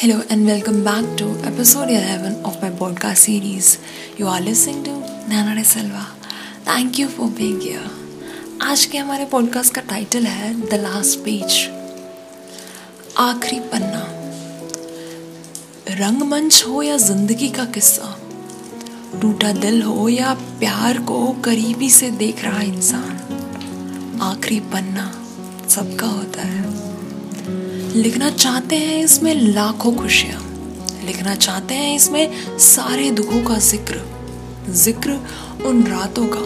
Hello and welcome back to episode 11 of my podcast series. You are listening to Nana De Silva. Thank you for being here. आज के हमारे podcast का title है the last page आखिरी पन्ना रंगमंच हो या ज़िंदगी का किस्सा टूटा दिल हो या प्यार को करीबी से देख रहा इंसान आखिरी पन्ना सबका होता है लिखना चाहते हैं इसमें लाखों खुशियाँ। लिखना चाहते हैं इसमें सारे दुखों का ज़िक्र। ज़िक्र उन रातों का,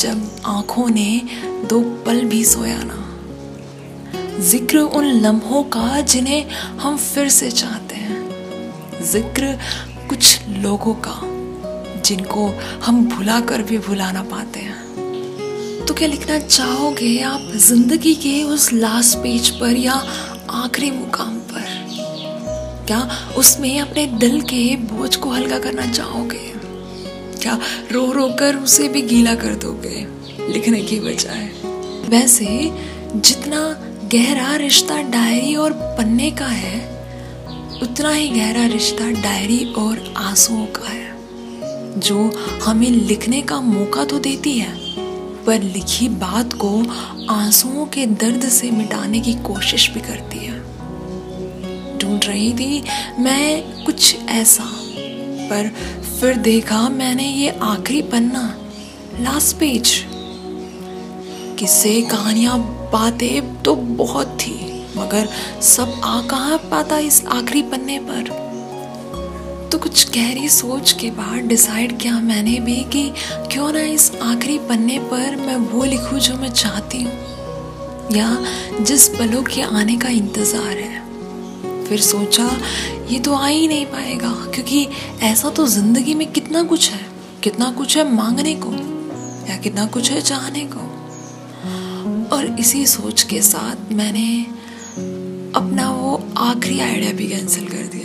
जब आँखों ने दो पल भी सोया ना। ज़िक्र उन लम्हों का जिन्हें हम फिर से चाहते हैं। ज़िक्र कुछ लोगों का, जिनको हम भुला कर भी भुला ना पाते हैं। तो क्या लिखना चाहोगे आप ज़िंदगी के उस लास्ट पेज पर या आखिरी मुकाम पर? क्या उसमें अपने दिल के बोझ को हल्का करना चाहोगे? क्या रो रो कर उसे भी गीला कर दोगे लिखने की बजाय? वैसे जितना गहरा रिश्ता डायरी और पन्ने का है, उतना ही गहरा रिश्ता डायरी और आंसुओं का है, जो हमें लिखने का मौका तो देती है। पर लिखी बात को आंसुओं के दर्द से मिटाने की कोशिश भी करती है। ढूंढ रही थी, मैं कुछ ऐसा, पर फिर देखा मैंने ये आखिरी पन्ना लास्ट पेज किस्से, कहानियाँ, बातें तो बहुत थी, मगर सब आ कहा पाता इस आखिरी पन्ने पर। कुछ गहरी सोच के बाद डिसाइड किया मैंने भी कि क्यों ना इस आखिरी पन्ने पर मैं वो लिखूं जो मैं चाहती हूँ, या जिस पलों के आने का इंतज़ार है। फिर सोचा, ये तो आ ही नहीं पाएगा, क्योंकि ऐसा तो ज़िंदगी में कितना कुछ है, कितना कुछ है मांगने को, या कितना कुछ है चाहने को। और इसी सोच के साथ मैंने अपना वो आखिरी आइडिया भी कैंसिल कर दिया।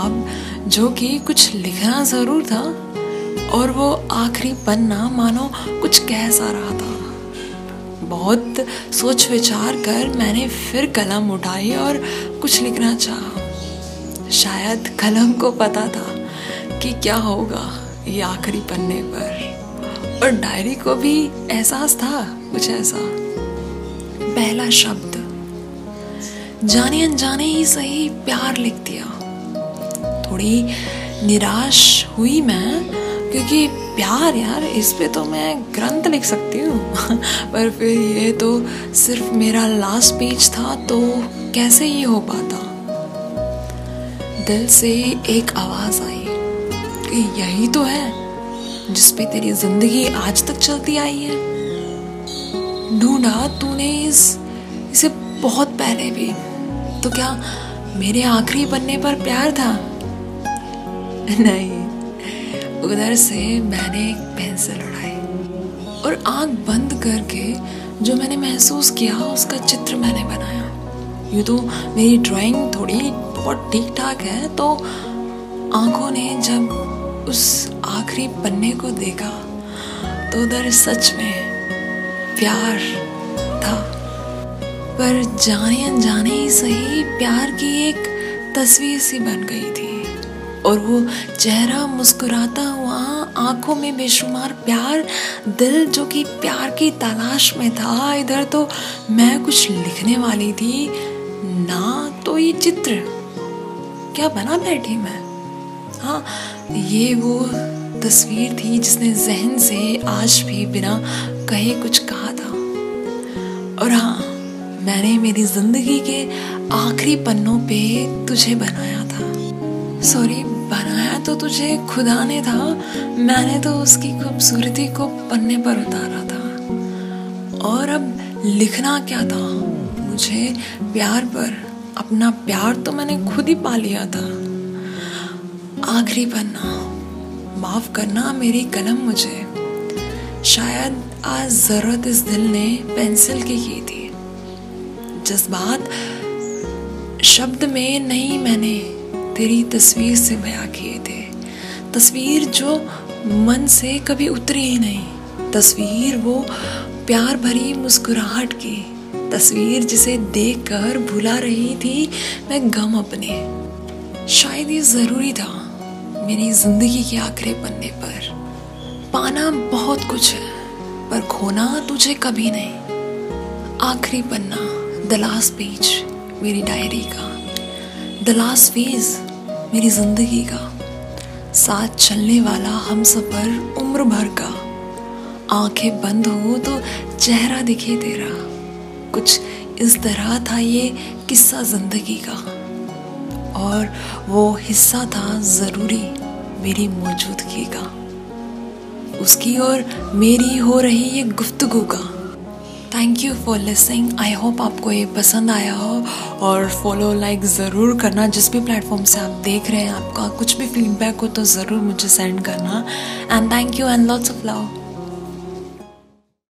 अब जो कि कुछ लिखना ज़रूर था और वो आखिरी पन्ना, मानो कुछ कह सा रहा था। बहुत सोच विचार कर मैंने फिर कलम उठाई और कुछ लिखना चाहा। शायद कलम को पता था कि क्या होगा ये आखिरी पन्ने पर। और डायरी को भी एहसास था, कुछ ऐसा। पहला शब्द जाने अनजाने ही सही प्यार लिख दिया। थोड़ी निराश हुई मैं, क्योंकि प्यार यार, इस पे तो मैं ग्रंथ लिख सकती हूँ। पर फिर ये तो सिर्फ़ मेरा लास्ट पेज था तो कैसे ये हो पाता? दिल से एक आवाज़ आई कि यही तो है जिसपे तेरी ज़िंदगी आज तक चलती आई है। ढूंढा तूने इस, इसे बहुत पहले भी। तो क्या मेरे आखिरी बनने पर प्यार था? नहीं। उधर से मैंने एक पेंसिल उड़ाई और आँख बंद करके जो मैंने महसूस किया उसका चित्र मैंने बनाया। यूँ तो मेरी ड्राइंग थोड़ी बहुत ठीक ठाक है तो आँखों ने जब उस आखिरी पन्ने को देखा तो उधर सच में प्यार था। पर जाने अनजाने ही सही प्यार की एक तस्वीर सी बन गई थी। और वो चेहरा मुस्कुराता हुआ आँखों में बेशुमार प्यार, दिल जो कि प्यार की तलाश में था। इधर तो मैं कुछ लिखने वाली थी, ना तो ये चित्र। क्या बना बैठी मैं? हाँ ये वो तस्वीर थी जिसने जहन से आज भी बिना कहे कुछ कहा था। और हाँ मैंने मेरी ज़िंदगी के आखिरी पन्नों पे तुझे बनाया। सॉरी बनाया तो तुझे खुदा ने था। मैंने तो उसकी खूबसूरती को पन्ने पर उतारा था। और अब लिखना क्या था? मुझे प्यार पर, अपना प्यार तो मैंने खुद ही पा लिया था। आखिरी पन्ना, माफ़ करना मेरी कलम मुझे। शायद आज ज़रूरत इस दिल ने पेंसिल की की थी। जज्बात, शब्द में नहीं मैंने तेरी तस्वीर से बया किए थे। तस्वीर जो मन से कभी उतरी ही नहीं। तस्वीर वो प्यार भरी मुस्कुराहट की। तस्वीर जिसे देखकर भुला रही थी मैं गम अपने। शायद ये ज़रूरी था मेरी ज़िंदगी के आखिरी पन्ने पर। पाना बहुत कुछ है, पर खोना तुझे कभी नहीं। आखिरी पन्ना द लास्ट पेज, मेरी डायरी का। द लास्ट फ़ेज़ मेरी ज़िंदगी का साथ चलने वाला हम सफ़र उम्र भर का। आँखें बंद हो तो चेहरा दिखे तेरा। कुछ इस तरह था ये किस्सा ज़िंदगी का। और वो हिस्सा था ज़रूरी मेरी मौजूदगी का। उसकी और मेरी हो रही ये गुफ्तगु का। Thank you for listening I hope आपको ये पसंद आया हो और फॉलो लाइक ज़रूर करना। जिस भी प्लेटफॉर्म से आप देख रहे हैं आपका कुछ भी फीडबैक हो तो ज़रूर मुझे सेंड करना। And thank you and lots of love